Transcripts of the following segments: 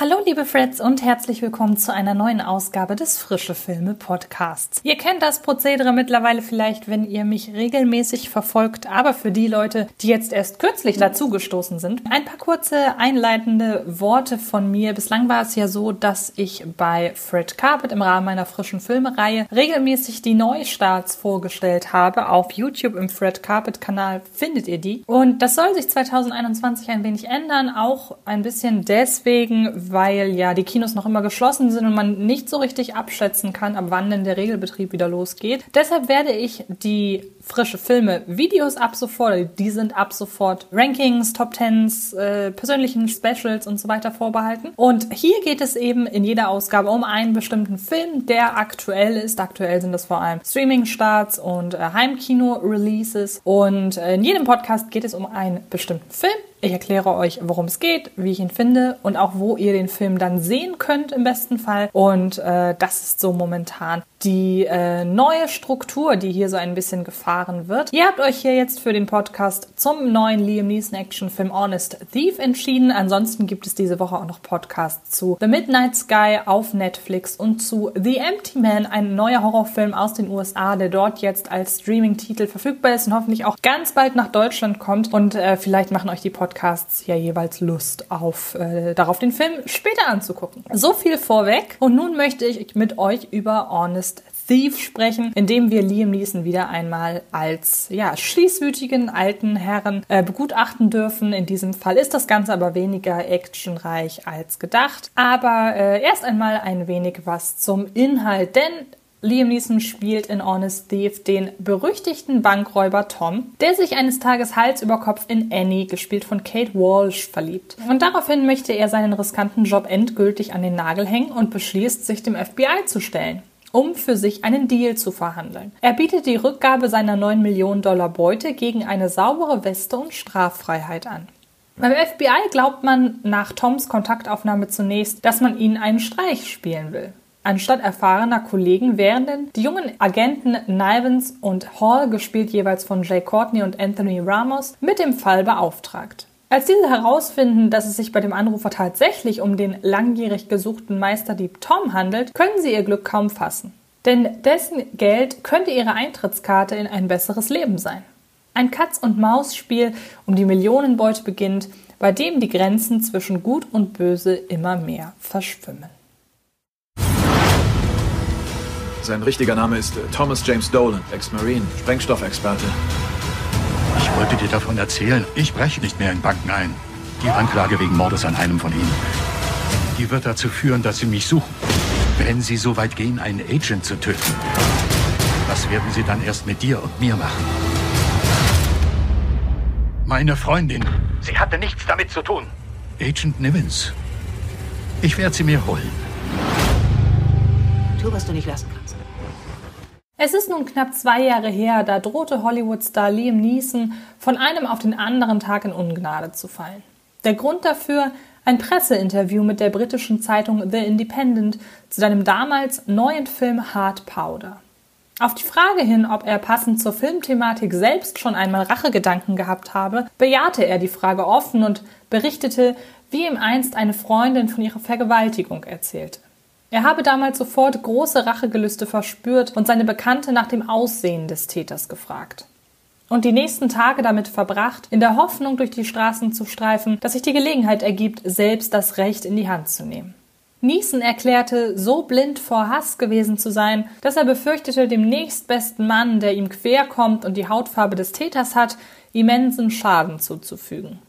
Hallo liebe Freds und herzlich willkommen zu einer neuen Ausgabe des Frische Filme Podcasts. Ihr kennt das Prozedere mittlerweile vielleicht, wenn ihr mich regelmäßig verfolgt, aber für die Leute, die jetzt erst kürzlich dazugestoßen sind, ein paar kurze einleitende Worte von mir. Bislang war es ja so, dass ich bei Fred Carpet im Rahmen meiner frischen Filmereihe regelmäßig die Neustarts vorgestellt habe. Auf YouTube im Fred Carpet Kanal findet ihr die. Und das soll sich 2021 ein wenig ändern, auch ein bisschen deswegen, weil ja die Kinos noch immer geschlossen sind und man nicht so richtig abschätzen kann, ab wann denn der Regelbetrieb wieder losgeht. Deshalb werde ich die frische Filme, Videos ab sofort, die sind ab sofort Rankings, Top Tens, äh, persönlichen Specials und so weiter vorbehalten. Und hier geht es eben in jeder Ausgabe um einen bestimmten Film, der aktuell ist. Aktuell sind das vor allem Streaming-Starts und äh, Heimkino-Releases. Und äh, in jedem Podcast geht es um einen bestimmten Film. Ich erkläre euch, worum es geht, wie ich ihn finde und auch wo ihr den Film dann sehen könnt im besten Fall. Und äh, das ist so momentan die äh, neue Struktur, die hier so ein bisschen gefahren wird. Ihr habt euch hier jetzt für den Podcast zum neuen Liam Neeson Actionfilm Honest Thief entschieden. Ansonsten gibt es diese Woche auch noch Podcasts zu The Midnight Sky auf Netflix und zu The Empty Man, ein neuer Horrorfilm aus den USA, der dort jetzt als Streaming-Titel verfügbar ist und hoffentlich auch ganz bald nach Deutschland kommt. Und äh, vielleicht machen euch die Podcasts ja jeweils Lust auf äh, darauf, den Film später anzugucken. So viel vorweg. Und nun möchte ich mit euch über Honest Thief sprechen, in dem wir Liam Neeson wieder einmal als ja, schließwütigen alten Herren äh, begutachten dürfen. In diesem Fall ist das Ganze aber weniger actionreich als gedacht. Aber äh, erst einmal ein wenig was zum Inhalt, denn Liam Neeson spielt in Honest Thief den berüchtigten Bankräuber Tom, der sich eines Tages Hals über Kopf in Annie, gespielt von Kate Walsh, verliebt. Und daraufhin möchte er seinen riskanten Job endgültig an den Nagel hängen und beschließt, sich dem FBI zu stellen um für sich einen Deal zu verhandeln. Er bietet die Rückgabe seiner 9 Millionen Dollar Beute gegen eine saubere Weste und Straffreiheit an. Beim FBI glaubt man nach Toms Kontaktaufnahme zunächst, dass man ihnen einen Streich spielen will. Anstatt erfahrener Kollegen werden die jungen Agenten Nivens und Hall, gespielt jeweils von Jay Courtney und Anthony Ramos, mit dem Fall beauftragt. Als diese herausfinden, dass es sich bei dem Anrufer tatsächlich um den langjährig gesuchten Meisterdieb Tom handelt, können sie ihr Glück kaum fassen. Denn dessen Geld könnte ihre Eintrittskarte in ein besseres Leben sein. Ein Katz-und-Maus-Spiel um die Millionenbeute beginnt, bei dem die Grenzen zwischen Gut und Böse immer mehr verschwimmen. Sein richtiger Name ist äh, Thomas James Dolan, Ex-Marine, Sprengstoffexperte. Ich wollte dir davon erzählen. Ich breche nicht mehr in Banken ein. Die Anklage wegen Mordes an einem von ihnen. Die wird dazu führen, dass sie mich suchen. Wenn sie so weit gehen, einen Agent zu töten. Was werden sie dann erst mit dir und mir machen? Meine Freundin. Sie hatte nichts damit zu tun. Agent Nivens. Ich werde sie mir holen. Tu, was du nicht lassen kannst. Es ist nun knapp zwei Jahre her, da drohte Hollywood-Star Liam Neeson von einem auf den anderen Tag in Ungnade zu fallen. Der Grund dafür ein Presseinterview mit der britischen Zeitung The Independent zu seinem damals neuen Film Hard Powder. Auf die Frage hin, ob er passend zur Filmthematik selbst schon einmal Rachegedanken gehabt habe, bejahte er die Frage offen und berichtete, wie ihm einst eine Freundin von ihrer Vergewaltigung erzählte. Er habe damals sofort große Rachegelüste verspürt und seine Bekannte nach dem Aussehen des Täters gefragt. Und die nächsten Tage damit verbracht, in der Hoffnung durch die Straßen zu streifen, dass sich die Gelegenheit ergibt, selbst das Recht in die Hand zu nehmen. Neeson erklärte, so blind vor Hass gewesen zu sein, dass er befürchtete, dem nächstbesten Mann, der ihm quer kommt und die Hautfarbe des Täters hat, immensen Schaden zuzufügen.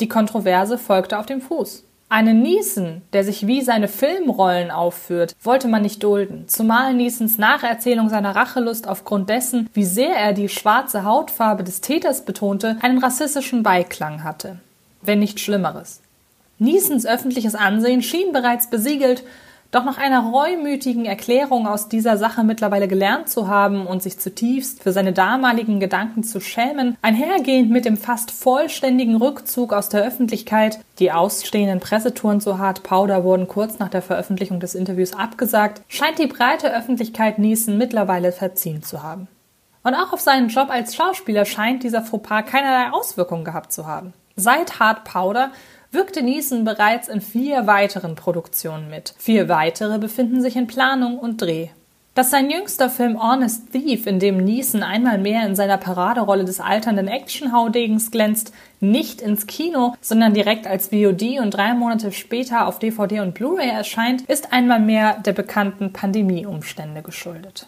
Die Kontroverse folgte auf dem Fuß. Einen Neeson, der sich wie seine Filmrollen aufführt, wollte man nicht dulden, zumal Neesons Nacherzählung seiner Rachelust aufgrund dessen, wie sehr er die schwarze Hautfarbe des Täters betonte, einen rassistischen Beiklang hatte. Wenn nicht Schlimmeres. Neesons öffentliches Ansehen schien bereits besiegelt doch nach einer reumütigen Erklärung aus dieser Sache mittlerweile gelernt zu haben und sich zutiefst für seine damaligen Gedanken zu schämen, einhergehend mit dem fast vollständigen Rückzug aus der Öffentlichkeit, die ausstehenden Pressetouren zu Hard Powder wurden kurz nach der Veröffentlichung des Interviews abgesagt, scheint die breite Öffentlichkeit Neeson mittlerweile verziehen zu haben. Und auch auf seinen Job als Schauspieler scheint dieser Fauxpas keinerlei Auswirkungen gehabt zu haben. Seit Hard Powder wirkte Neeson bereits in vier weiteren Produktionen mit. Vier weitere befinden sich in Planung und Dreh. Dass sein jüngster Film Honest Thief, in dem Neeson einmal mehr in seiner Paraderolle des alternden Action-Haudegens glänzt, nicht ins Kino, sondern direkt als VOD und drei Monate später auf DVD und Blu-ray erscheint, ist einmal mehr der bekannten Pandemieumstände geschuldet.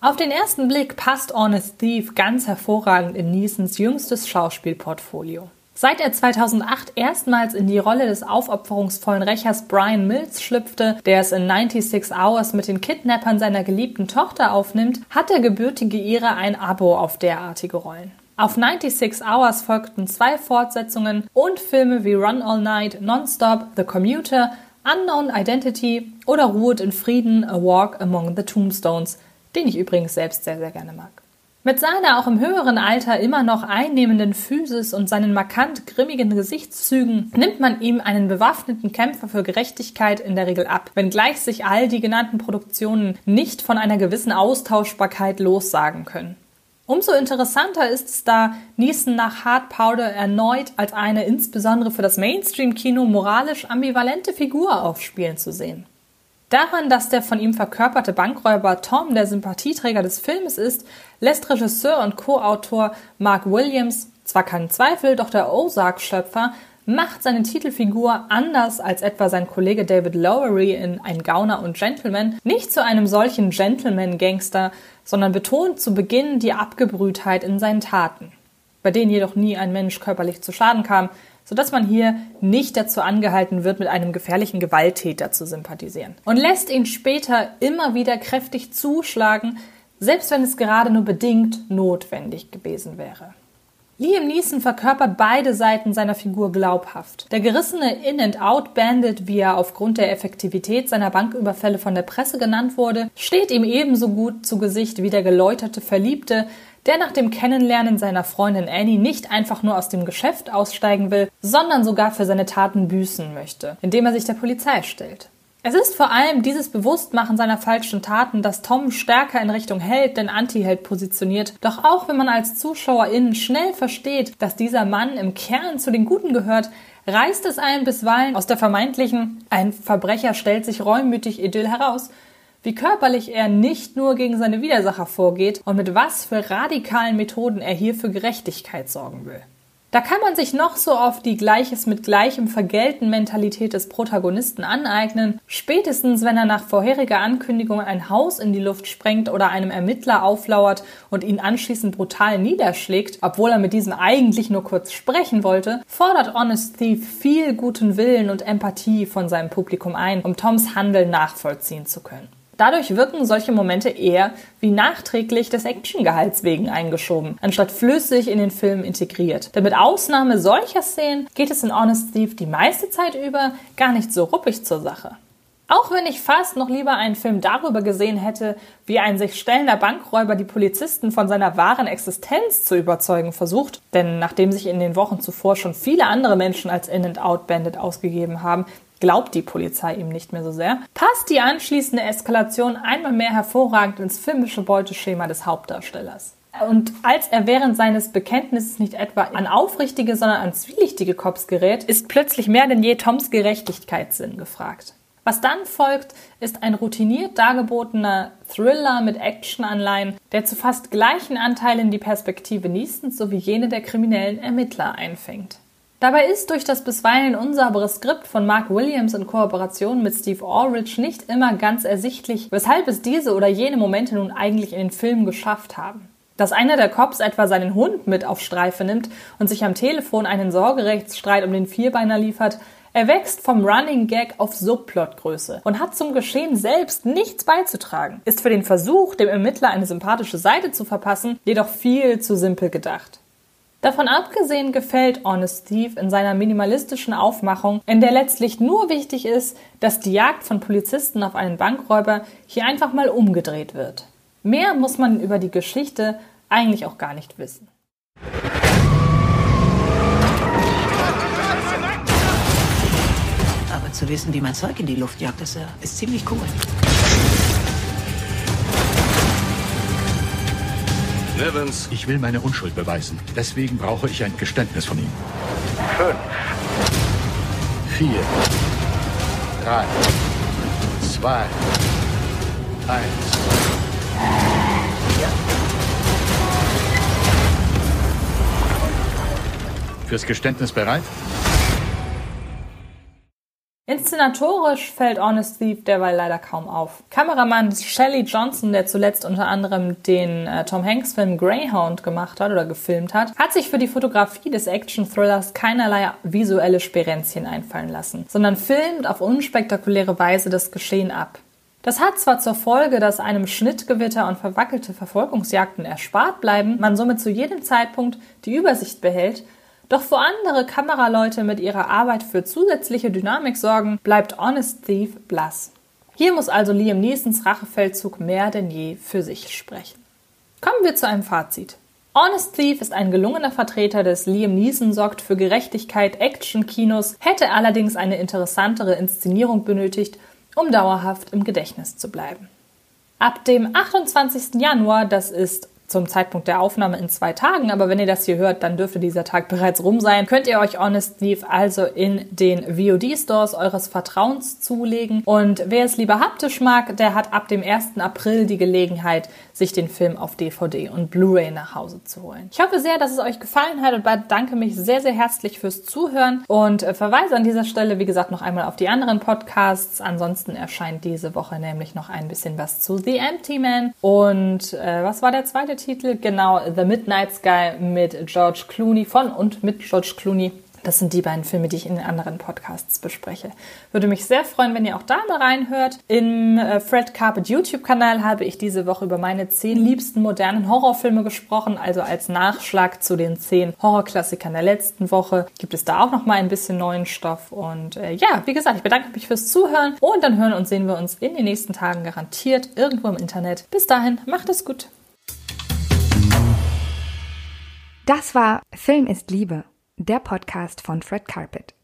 Auf den ersten Blick passt Honest Thief ganz hervorragend in Neesons jüngstes Schauspielportfolio. Seit er 2008 erstmals in die Rolle des aufopferungsvollen Rächers Brian Mills schlüpfte, der es in 96 Hours mit den Kidnappern seiner geliebten Tochter aufnimmt, hat der gebürtige Ire ein Abo auf derartige Rollen. Auf 96 Hours folgten zwei Fortsetzungen und Filme wie Run All Night, Nonstop, The Commuter, Unknown Identity oder Ruhet in Frieden, A Walk Among the Tombstones, den ich übrigens selbst sehr, sehr gerne mag. Mit seiner auch im höheren Alter immer noch einnehmenden Physis und seinen markant grimmigen Gesichtszügen nimmt man ihm einen bewaffneten Kämpfer für Gerechtigkeit in der Regel ab, wenngleich sich all die genannten Produktionen nicht von einer gewissen Austauschbarkeit lossagen können. Umso interessanter ist es da, Neeson nach Hard Powder erneut als eine insbesondere für das Mainstream-Kino moralisch ambivalente Figur aufspielen zu sehen. Daran, dass der von ihm verkörperte Bankräuber Tom der Sympathieträger des Films ist, lässt Regisseur und Co-Autor Mark Williams zwar keinen Zweifel, doch der Ozark-Schöpfer macht seine Titelfigur anders als etwa sein Kollege David Lowery in Ein Gauner und Gentleman. Nicht zu einem solchen Gentleman-Gangster, sondern betont zu Beginn die Abgebrühtheit in seinen Taten, bei denen jedoch nie ein Mensch körperlich zu Schaden kam, sodass man hier nicht dazu angehalten wird, mit einem gefährlichen Gewalttäter zu sympathisieren. Und lässt ihn später immer wieder kräftig zuschlagen, selbst wenn es gerade nur bedingt notwendig gewesen wäre. Liam Neeson verkörpert beide Seiten seiner Figur glaubhaft. Der gerissene In-and-Out-Bandit, wie er aufgrund der Effektivität seiner Banküberfälle von der Presse genannt wurde, steht ihm ebenso gut zu Gesicht wie der geläuterte Verliebte, der nach dem Kennenlernen seiner Freundin Annie nicht einfach nur aus dem Geschäft aussteigen will, sondern sogar für seine Taten büßen möchte, indem er sich der Polizei stellt. Es ist vor allem dieses Bewusstmachen seiner falschen Taten, das Tom stärker in Richtung Held denn Antiheld positioniert. Doch auch wenn man als ZuschauerInnen schnell versteht, dass dieser Mann im Kern zu den Guten gehört, reißt es einen bisweilen aus der vermeintlichen ein Verbrecher stellt sich reumütig Idyll heraus wie körperlich er nicht nur gegen seine Widersacher vorgeht und mit was für radikalen Methoden er hier für Gerechtigkeit sorgen will. Da kann man sich noch so oft die Gleiches mit Gleichem vergelten Mentalität des Protagonisten aneignen, spätestens wenn er nach vorheriger Ankündigung ein Haus in die Luft sprengt oder einem Ermittler auflauert und ihn anschließend brutal niederschlägt, obwohl er mit diesem eigentlich nur kurz sprechen wollte, fordert Honest Thief viel guten Willen und Empathie von seinem Publikum ein, um Toms Handeln nachvollziehen zu können. Dadurch wirken solche Momente eher wie nachträglich des Actiongehalts wegen eingeschoben, anstatt flüssig in den Film integriert. Denn mit Ausnahme solcher Szenen geht es in Honest Thief die meiste Zeit über gar nicht so ruppig zur Sache. Auch wenn ich fast noch lieber einen Film darüber gesehen hätte, wie ein sich stellender Bankräuber die Polizisten von seiner wahren Existenz zu überzeugen versucht, denn nachdem sich in den Wochen zuvor schon viele andere Menschen als In-and-Out-Bandit ausgegeben haben, glaubt die Polizei ihm nicht mehr so sehr, passt die anschließende Eskalation einmal mehr hervorragend ins filmische Beuteschema des Hauptdarstellers. Und als er während seines Bekenntnisses nicht etwa an aufrichtige, sondern an zwielichtige Cops gerät, ist plötzlich mehr denn je Toms Gerechtigkeitssinn gefragt. Was dann folgt, ist ein routiniert dargebotener Thriller mit Actionanleihen, der zu fast gleichen Anteilen die Perspektive Neestons sowie jene der kriminellen Ermittler einfängt. Dabei ist durch das bisweilen unsaubere Skript von Mark Williams in Kooperation mit Steve Allridge nicht immer ganz ersichtlich, weshalb es diese oder jene Momente nun eigentlich in den Film geschafft haben. Dass einer der Cops etwa seinen Hund mit auf Streife nimmt und sich am Telefon einen Sorgerechtsstreit um den Vierbeiner liefert, erwächst vom Running Gag auf Subplotgröße und hat zum Geschehen selbst nichts beizutragen, ist für den Versuch, dem Ermittler eine sympathische Seite zu verpassen, jedoch viel zu simpel gedacht. Davon abgesehen gefällt Honest Thief in seiner minimalistischen Aufmachung, in der letztlich nur wichtig ist, dass die Jagd von Polizisten auf einen Bankräuber hier einfach mal umgedreht wird. Mehr muss man über die Geschichte eigentlich auch gar nicht wissen. Aber zu wissen, wie man Zeug in die Luft jagt, ist, ist ziemlich cool. Nevins. Ich will meine Unschuld beweisen. Deswegen brauche ich ein Geständnis von ihm. Fünf. Vier. Drei. Zwei. Eins. Fürs Geständnis bereit? Inszenatorisch fällt Honest Thief derweil leider kaum auf. Kameramann Shelley Johnson, der zuletzt unter anderem den äh, Tom Hanks Film Greyhound gemacht hat oder gefilmt hat, hat sich für die Fotografie des Action-Thrillers keinerlei visuelle Sperenzien einfallen lassen, sondern filmt auf unspektakuläre Weise das Geschehen ab. Das hat zwar zur Folge, dass einem Schnittgewitter und verwackelte Verfolgungsjagden erspart bleiben, man somit zu jedem Zeitpunkt die Übersicht behält, doch wo andere Kameraleute mit ihrer Arbeit für zusätzliche Dynamik sorgen, bleibt Honest Thief blass. Hier muss also Liam Neesons Rachefeldzug mehr denn je für sich sprechen. Kommen wir zu einem Fazit. Honest Thief ist ein gelungener Vertreter des Liam Neeson sorgt für Gerechtigkeit Action-Kinos, hätte allerdings eine interessantere Inszenierung benötigt, um dauerhaft im Gedächtnis zu bleiben. Ab dem 28. Januar, das ist zum Zeitpunkt der Aufnahme in zwei Tagen, aber wenn ihr das hier hört, dann dürfte dieser Tag bereits rum sein. Könnt ihr euch Honest Thief also in den VOD-Stores eures Vertrauens zulegen. Und wer es lieber haptisch mag, der hat ab dem 1. April die Gelegenheit, sich den Film auf DVD und Blu-ray nach Hause zu holen. Ich hoffe sehr, dass es euch gefallen hat und bedanke mich sehr, sehr herzlich fürs Zuhören und äh, verweise an dieser Stelle, wie gesagt, noch einmal auf die anderen Podcasts. Ansonsten erscheint diese Woche nämlich noch ein bisschen was zu The Empty Man. Und äh, was war der zweite Titel? Genau, The Midnight Sky mit George Clooney, von und mit George Clooney. Das sind die beiden Filme, die ich in den anderen Podcasts bespreche. Würde mich sehr freuen, wenn ihr auch da mal reinhört. Im äh, Fred Carpet YouTube-Kanal habe ich diese Woche über meine zehn liebsten modernen Horrorfilme gesprochen. Also als Nachschlag zu den zehn Horrorklassikern der letzten Woche gibt es da auch noch mal ein bisschen neuen Stoff. Und äh, ja, wie gesagt, ich bedanke mich fürs Zuhören und dann hören und sehen wir uns in den nächsten Tagen garantiert irgendwo im Internet. Bis dahin, macht es gut. Das war Film ist Liebe, der Podcast von Fred Carpet.